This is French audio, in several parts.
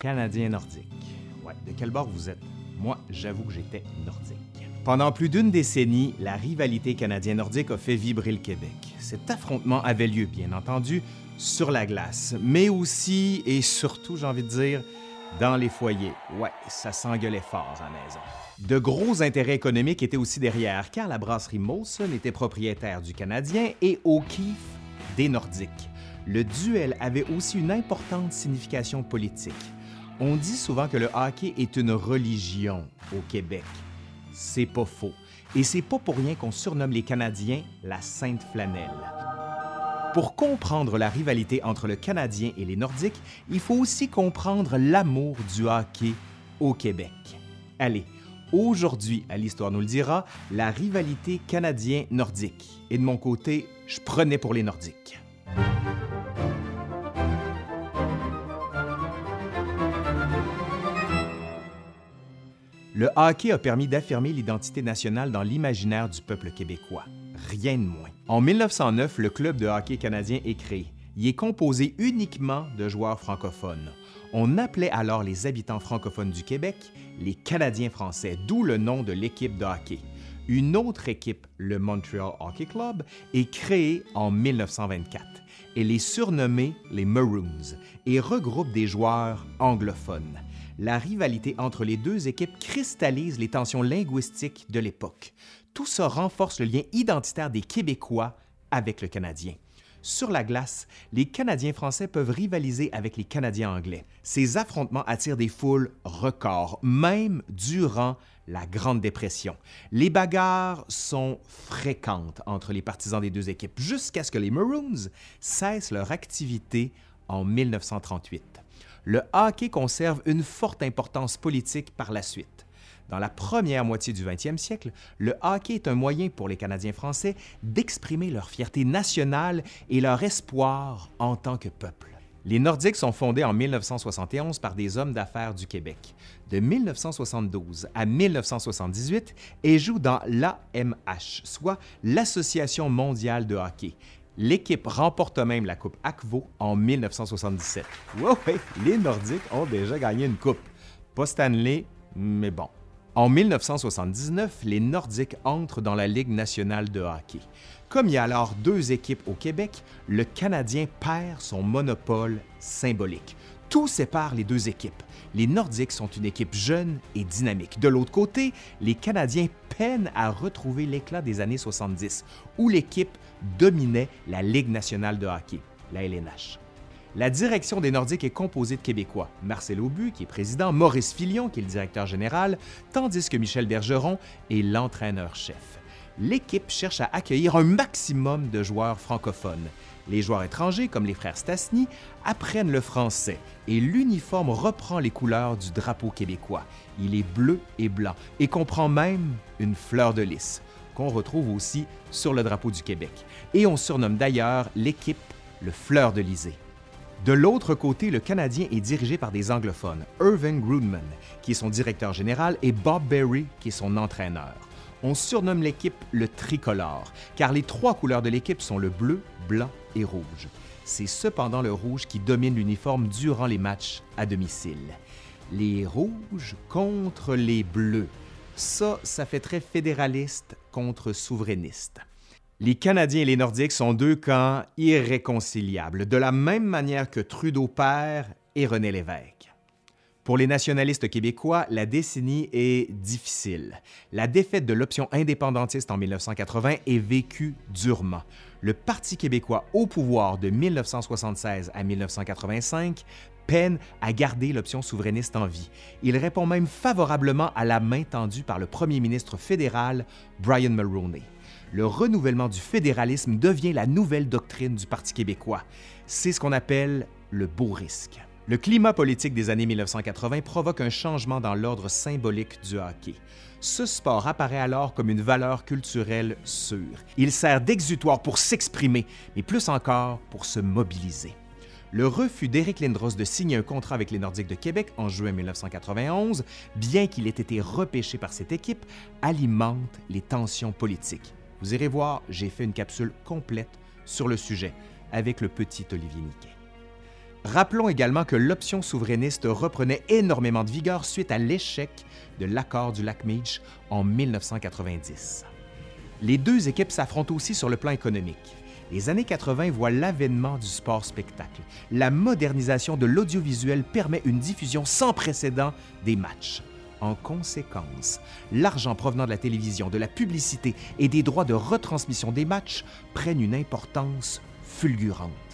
Canadien nordique. Ouais, de quel bord vous êtes? Moi, j'avoue que j'étais nordique. Pendant plus d'une décennie, la rivalité canadien-nordique a fait vibrer le Québec. Cet affrontement avait lieu, bien entendu, sur la glace, mais aussi et surtout, j'ai envie de dire, dans les foyers. Ouais, ça s'engueulait fort à la maison. De gros intérêts économiques étaient aussi derrière, car la brasserie Molson était propriétaire du Canadien et O'Keefe des Nordiques. Le duel avait aussi une importante signification politique. On dit souvent que le hockey est une religion au Québec. C'est pas faux. Et c'est pas pour rien qu'on surnomme les Canadiens la Sainte Flanelle. Pour comprendre la rivalité entre le Canadien et les Nordiques, il faut aussi comprendre l'amour du hockey au Québec. Allez, aujourd'hui, à l'Histoire nous le dira, la rivalité canadien-nordique. Et de mon côté, je prenais pour les Nordiques. Le hockey a permis d'affirmer l'identité nationale dans l'imaginaire du peuple québécois. Rien de moins. En 1909, le club de hockey canadien est créé. Il est composé uniquement de joueurs francophones. On appelait alors les habitants francophones du Québec les Canadiens français, d'où le nom de l'équipe de hockey. Une autre équipe, le Montreal Hockey Club, est créée en 1924. Elle est surnommée les Maroons et regroupe des joueurs anglophones la rivalité entre les deux équipes cristallise les tensions linguistiques de l'époque. Tout ça renforce le lien identitaire des Québécois avec le Canadien. Sur la glace, les Canadiens français peuvent rivaliser avec les Canadiens anglais. Ces affrontements attirent des foules records, même durant la Grande Dépression. Les bagarres sont fréquentes entre les partisans des deux équipes jusqu'à ce que les Maroons cessent leur activité en 1938 le hockey conserve une forte importance politique par la suite. Dans la première moitié du 20e siècle, le hockey est un moyen pour les Canadiens français d'exprimer leur fierté nationale et leur espoir en tant que peuple. Les Nordiques sont fondés en 1971 par des hommes d'affaires du Québec. De 1972 à 1978, et jouent dans l'AMH, soit l'Association mondiale de hockey, L'équipe remporte même la Coupe Akvo en 1977. Wow, les Nordiques ont déjà gagné une coupe. Pas Stanley, mais bon. En 1979, les Nordiques entrent dans la Ligue nationale de hockey. Comme il y a alors deux équipes au Québec, le Canadien perd son monopole symbolique. Tout sépare les deux équipes. Les Nordiques sont une équipe jeune et dynamique. De l'autre côté, les Canadiens peinent à retrouver l'éclat des années 70, où l'équipe dominait la Ligue nationale de hockey, la LNH. La direction des Nordiques est composée de Québécois, Marcel Aubu, qui est président, Maurice Filion, qui est le directeur général, tandis que Michel Bergeron est l'entraîneur-chef. L'équipe cherche à accueillir un maximum de joueurs francophones. Les joueurs étrangers, comme les frères Stasny, apprennent le français et l'uniforme reprend les couleurs du drapeau québécois. Il est bleu et blanc et comprend même une fleur de lys qu'on retrouve aussi sur le drapeau du Québec. Et on surnomme d'ailleurs l'équipe le Fleur de l'Isée. De l'autre côté, le Canadien est dirigé par des anglophones, Irving Grudman, qui est son directeur général, et Bob Berry, qui est son entraîneur. On surnomme l'équipe le tricolore, car les trois couleurs de l'équipe sont le bleu, blanc et rouge. C'est cependant le rouge qui domine l'uniforme durant les matchs à domicile. Les rouges contre les bleus. Ça, ça fait très fédéraliste contre souverainiste. Les Canadiens et les Nordiques sont deux camps irréconciliables, de la même manière que Trudeau père et René Lévesque. Pour les nationalistes québécois, la décennie est difficile. La défaite de l'option indépendantiste en 1980 est vécue durement. Le Parti québécois au pouvoir de 1976 à 1985 peine à garder l'option souverainiste en vie. Il répond même favorablement à la main tendue par le premier ministre fédéral Brian Mulroney. Le renouvellement du fédéralisme devient la nouvelle doctrine du Parti québécois. C'est ce qu'on appelle le beau risque. Le climat politique des années 1980 provoque un changement dans l'ordre symbolique du hockey. Ce sport apparaît alors comme une valeur culturelle sûre. Il sert d'exutoire pour s'exprimer, mais plus encore pour se mobiliser. Le refus d'Éric Lindros de signer un contrat avec les Nordiques de Québec en juin 1991, bien qu'il ait été repêché par cette équipe, alimente les tensions politiques. Vous irez voir, j'ai fait une capsule complète sur le sujet avec le petit Olivier Niquet. Rappelons également que l'option souverainiste reprenait énormément de vigueur suite à l'échec de l'accord du lac Meech en 1990. Les deux équipes s'affrontent aussi sur le plan économique. Les années 80 voient l'avènement du sport-spectacle. La modernisation de l'audiovisuel permet une diffusion sans précédent des matchs. En conséquence, l'argent provenant de la télévision, de la publicité et des droits de retransmission des matchs prennent une importance fulgurante.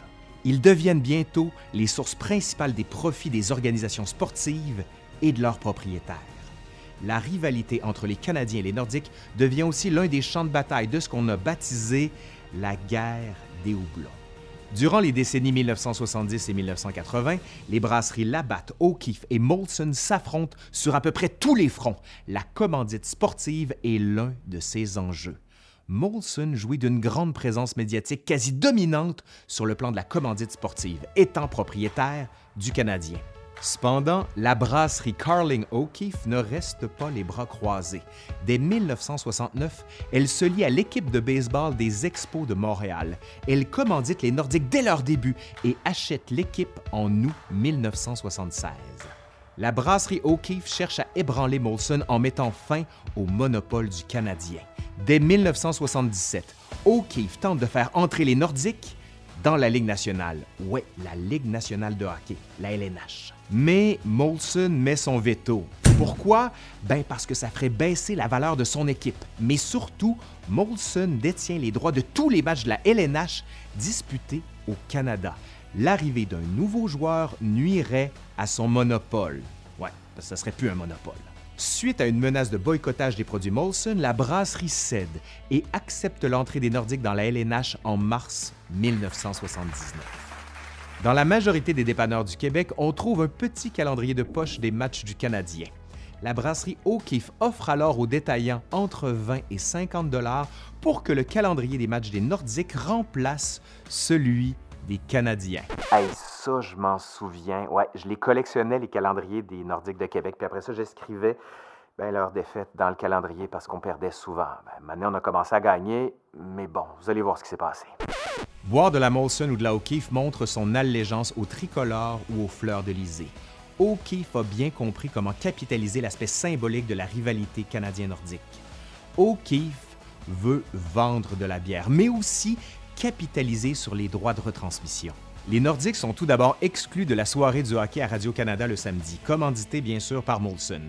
Ils deviennent bientôt les sources principales des profits des organisations sportives et de leurs propriétaires. La rivalité entre les Canadiens et les Nordiques devient aussi l'un des champs de bataille de ce qu'on a baptisé la guerre des houblons. Durant les décennies 1970 et 1980, les brasseries Labatt, O'Keeffe et Molson s'affrontent sur à peu près tous les fronts. La commandite sportive est l'un de ces enjeux. Molson jouit d'une grande présence médiatique quasi dominante sur le plan de la commandite sportive, étant propriétaire du Canadien. Cependant, la brasserie Carling O'Keeffe ne reste pas les bras croisés. Dès 1969, elle se lie à l'équipe de baseball des Expos de Montréal. Elle commandite les Nordiques dès leur début et achète l'équipe en août 1976. La brasserie O'Keeffe cherche à ébranler Molson en mettant fin au monopole du Canadien. Dès 1977, O'Keeffe tente de faire entrer les Nordiques dans la Ligue nationale. Ouais, la Ligue nationale de hockey, la LNH. Mais Molson met son veto. Pourquoi? Ben parce que ça ferait baisser la valeur de son équipe. Mais surtout, Molson détient les droits de tous les matchs de la LNH disputés au Canada. L'arrivée d'un nouveau joueur nuirait à son monopole. Ouais, serait plus un monopole. Suite à une menace de boycottage des produits Molson, la brasserie cède et accepte l'entrée des Nordiques dans la LNH en mars 1979. Dans la majorité des dépanneurs du Québec, on trouve un petit calendrier de poche des matchs du Canadien. La brasserie O'Keeffe offre alors aux détaillants entre 20 et 50 dollars pour que le calendrier des matchs des Nordiques remplace celui des Canadiens. Ça, je m'en souviens. Ouais, je les collectionnais, les calendriers des Nordiques de Québec. Puis après ça, j'escrivais ben, leur défaite dans le calendrier parce qu'on perdait souvent. Ben, maintenant, on a commencé à gagner, mais bon, vous allez voir ce qui s'est passé. Boire de la Molson ou de la O'Keeffe montre son allégeance au tricolore ou aux fleurs de lysée. O'Keeffe a bien compris comment capitaliser l'aspect symbolique de la rivalité canadien-nordique. O'Keeffe veut vendre de la bière, mais aussi capitaliser sur les droits de retransmission. Les Nordiques sont tout d'abord exclus de la soirée du hockey à Radio-Canada le samedi, commandité bien sûr par Molson.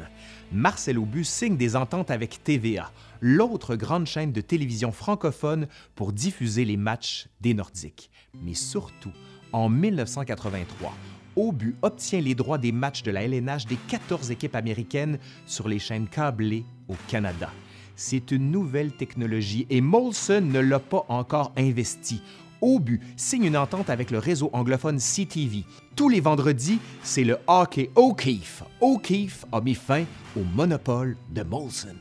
Marcel Aubu signe des ententes avec TVA, l'autre grande chaîne de télévision francophone pour diffuser les matchs des Nordiques. Mais surtout, en 1983, Aubu obtient les droits des matchs de la LNH des 14 équipes américaines sur les chaînes câblées au Canada. C'est une nouvelle technologie et Molson ne l'a pas encore investi. Aubu signe une entente avec le réseau anglophone CTV. Tous les vendredis, c'est le hockey O'Keefe. O'Keefe a mis fin au monopole de Molson.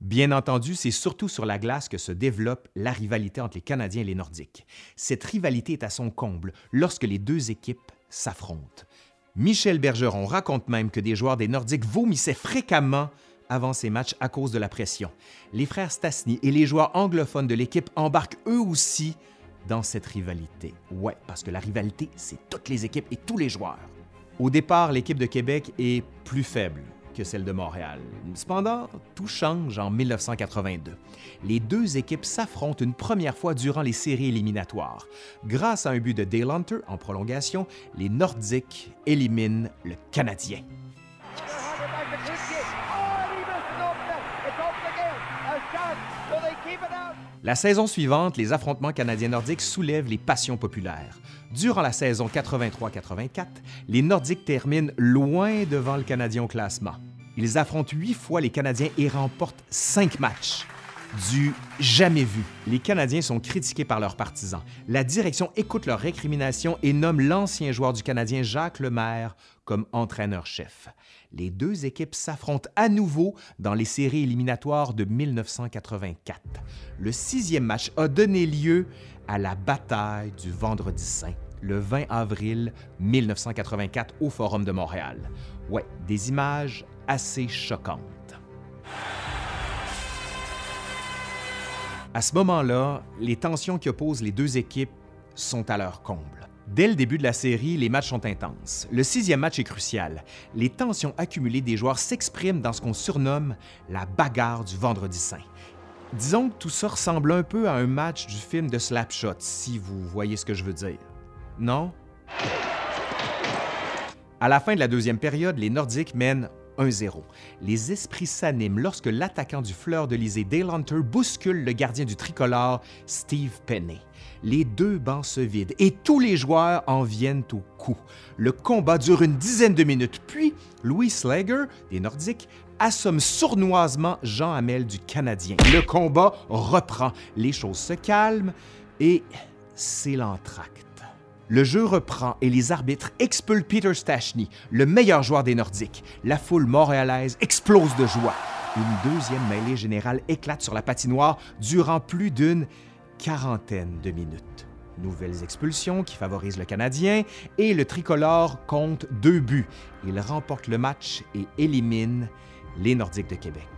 Bien entendu, c'est surtout sur la glace que se développe la rivalité entre les Canadiens et les Nordiques. Cette rivalité est à son comble lorsque les deux équipes s'affrontent. Michel Bergeron raconte même que des joueurs des Nordiques vomissaient fréquemment avant ces matchs à cause de la pression. Les frères Stasny et les joueurs anglophones de l'équipe embarquent eux aussi dans cette rivalité. Ouais, parce que la rivalité, c'est toutes les équipes et tous les joueurs. Au départ, l'équipe de Québec est plus faible que celle de Montréal. Cependant, tout change en 1982. Les deux équipes s'affrontent une première fois durant les séries éliminatoires. Grâce à un but de Dale Hunter en prolongation, les Nordiques éliminent le Canadien. La saison suivante, les affrontements canadiens-nordiques soulèvent les passions populaires. Durant la saison 83-84, les Nordiques terminent loin devant le Canadien au classement. Ils affrontent huit fois les Canadiens et remportent cinq matchs. Du jamais vu. Les Canadiens sont critiqués par leurs partisans. La direction écoute leurs récriminations et nomme l'ancien joueur du Canadien Jacques Lemaire comme entraîneur-chef. Les deux équipes s'affrontent à nouveau dans les séries éliminatoires de 1984. Le sixième match a donné lieu à la bataille du Vendredi Saint, le 20 avril 1984 au Forum de Montréal. Ouais, des images assez choquantes. À ce moment-là, les tensions qui opposent les deux équipes sont à leur comble. Dès le début de la série, les matchs sont intenses. Le sixième match est crucial. Les tensions accumulées des joueurs s'expriment dans ce qu'on surnomme la bagarre du vendredi saint. Disons que tout ça ressemble un peu à un match du film de Slapshot, si vous voyez ce que je veux dire. Non? À la fin de la deuxième période, les Nordiques mènent 1-0. Les esprits s'animent lorsque l'attaquant du Fleur de Lysée, Dale Hunter, bouscule le gardien du tricolore, Steve Penney. Les deux bancs se vident et tous les joueurs en viennent au coup. Le combat dure une dizaine de minutes, puis Louis Slager, des Nordiques, assomme sournoisement Jean Hamel du Canadien. Le combat reprend, les choses se calment et c'est l'entracte. Le jeu reprend et les arbitres expulsent Peter Stachny, le meilleur joueur des Nordiques. La foule montréalaise explose de joie. Une deuxième mêlée générale éclate sur la patinoire durant plus d'une quarantaine de minutes. Nouvelles expulsions qui favorisent le Canadien et le tricolore compte deux buts. Il remporte le match et élimine les Nordiques de Québec.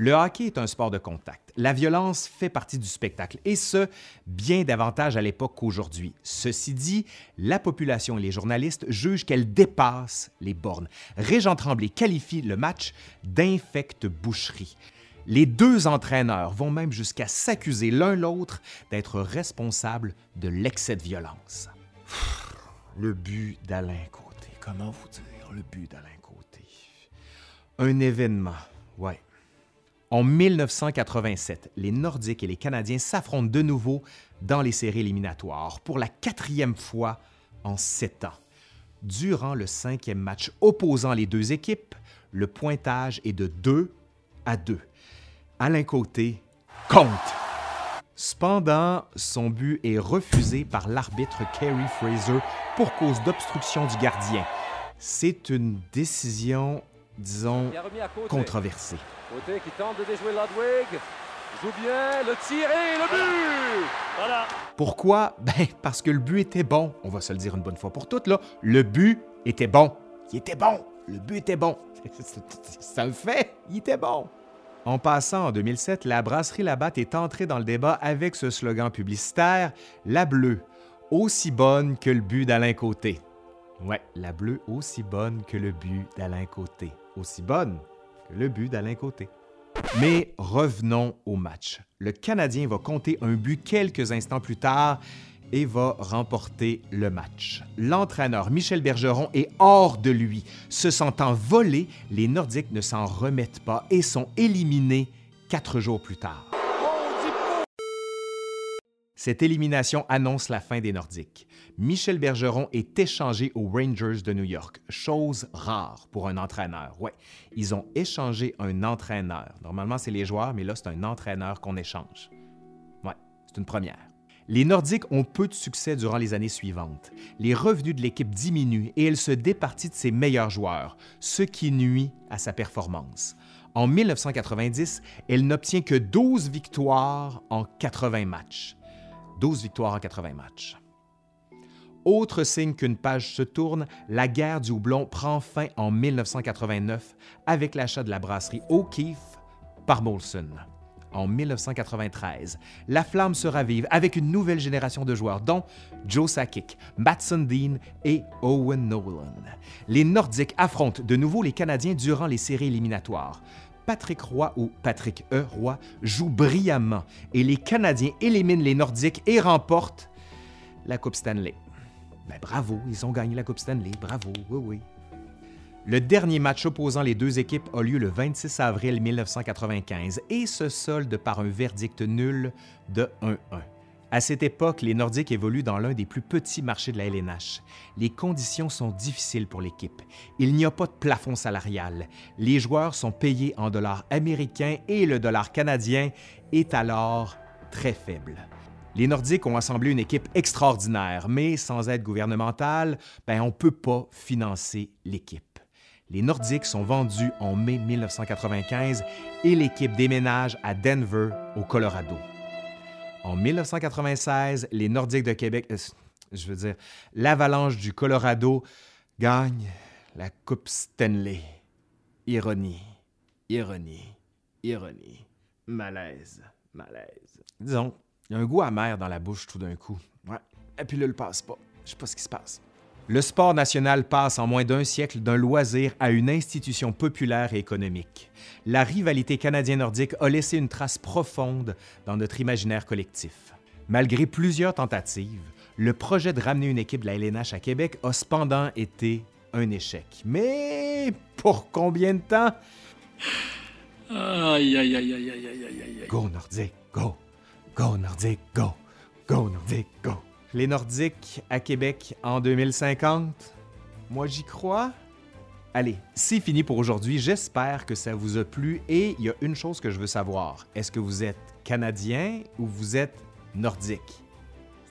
Le hockey est un sport de contact. La violence fait partie du spectacle, et ce, bien davantage à l'époque qu'aujourd'hui. Ceci dit, la population et les journalistes jugent qu'elle dépasse les bornes. Régent Tremblay qualifie le match d'infecte boucherie. Les deux entraîneurs vont même jusqu'à s'accuser l'un l'autre d'être responsables de l'excès de violence. Le but d'Alain Côté. Comment vous dire le but d'Alain Côté? Un événement, ouais en 1987, les Nordiques et les Canadiens s'affrontent de nouveau dans les séries éliminatoires pour la quatrième fois en sept ans. Durant le cinquième match opposant les deux équipes, le pointage est de 2 à 2. Alain Côté compte. Cependant, son but est refusé par l'arbitre Kerry Fraser pour cause d'obstruction du gardien. C'est une décision, disons, controversée. Côté qui tente de déjouer Ludwig. Joue bien, le tirer, le but! Voilà. Pourquoi? Ben, parce que le but était bon. On va se le dire une bonne fois pour toutes, là. Le but était bon. Il était bon. Le but était bon. C'est un fait. Il était bon. En passant en 2007, la brasserie Labatt est entrée dans le débat avec ce slogan publicitaire La bleue, aussi bonne que le but d'Alain Côté. Ouais, la bleue aussi bonne que le but d'Alain Côté. Aussi bonne le but d'Alain Côté. Mais revenons au match. Le Canadien va compter un but quelques instants plus tard et va remporter le match. L'entraîneur Michel Bergeron est hors de lui. Se sentant volé, les Nordiques ne s'en remettent pas et sont éliminés quatre jours plus tard. Cette élimination annonce la fin des Nordiques. Michel Bergeron est échangé aux Rangers de New York, chose rare pour un entraîneur. Ouais, ils ont échangé un entraîneur. Normalement, c'est les joueurs, mais là, c'est un entraîneur qu'on échange. Ouais, c'est une première. Les Nordiques ont peu de succès durant les années suivantes. Les revenus de l'équipe diminuent et elle se départit de ses meilleurs joueurs, ce qui nuit à sa performance. En 1990, elle n'obtient que 12 victoires en 80 matchs. 12 victoires en 80 matchs. Autre signe qu'une page se tourne, la guerre du houblon prend fin en 1989 avec l'achat de la brasserie O'Keeffe par Molson. En 1993, la flamme se ravive avec une nouvelle génération de joueurs, dont Joe Sakic, Matt Sundin et Owen Nolan. Les Nordiques affrontent de nouveau les Canadiens durant les séries éliminatoires. Patrick Roy ou Patrick E. Roy joue brillamment et les Canadiens éliminent les Nordiques et remportent la Coupe Stanley. Ben, bravo, ils ont gagné la Coupe Stanley, bravo, oui, oui. Le dernier match opposant les deux équipes a lieu le 26 avril 1995 et se solde par un verdict nul de 1-1. À cette époque, les Nordiques évoluent dans l'un des plus petits marchés de la LNH. Les conditions sont difficiles pour l'équipe. Il n'y a pas de plafond salarial. Les joueurs sont payés en dollars américains et le dollar canadien est alors très faible. Les Nordiques ont assemblé une équipe extraordinaire, mais sans aide gouvernementale, ben, on ne peut pas financer l'équipe. Les Nordiques sont vendus en mai 1995 et l'équipe déménage à Denver, au Colorado. En 1996, les Nordiques de Québec, euh, je veux dire, l'Avalanche du Colorado gagne la Coupe Stanley. Ironie, ironie, ironie, malaise, Malaise. Disons, il y a un goût amer dans la bouche tout d'un coup. Ouais. Et puis là, le passe pas. Je sais pas ce qui se passe. Le sport national passe en moins d'un siècle d'un loisir à une institution populaire et économique. La rivalité canadien-nordique a laissé une trace profonde dans notre imaginaire collectif. Malgré plusieurs tentatives, le projet de ramener une équipe de la LNH à Québec a cependant été un échec. Mais pour combien de temps? Aïe, aïe, aïe, aïe, aïe, aïe, aïe, aïe. Go Nordique, go! Go Nordique, go! Go Nordique, go! Les Nordiques à Québec en 2050? Moi, j'y crois. Allez, c'est fini pour aujourd'hui. J'espère que ça vous a plu et il y a une chose que je veux savoir. Est-ce que vous êtes Canadien ou vous êtes Nordique?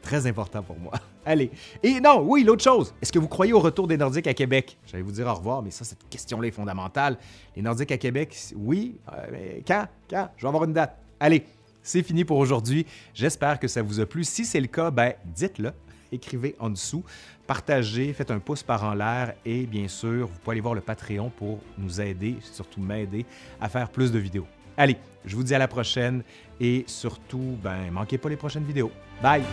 Très important pour moi. Allez. Et non, oui, l'autre chose. Est-ce que vous croyez au retour des Nordiques à Québec? J'allais vous dire au revoir, mais ça, cette question-là est fondamentale. Les Nordiques à Québec, oui. euh, mais quand? Quand? Je vais avoir une date. Allez, c'est fini pour aujourd'hui. J'espère que ça vous a plu. Si c'est le cas, ben, dites-le. Écrivez en dessous, partagez, faites un pouce par en l'air et bien sûr, vous pouvez aller voir le Patreon pour nous aider, surtout m'aider à faire plus de vidéos. Allez, je vous dis à la prochaine et surtout, ben, manquez pas les prochaines vidéos. Bye!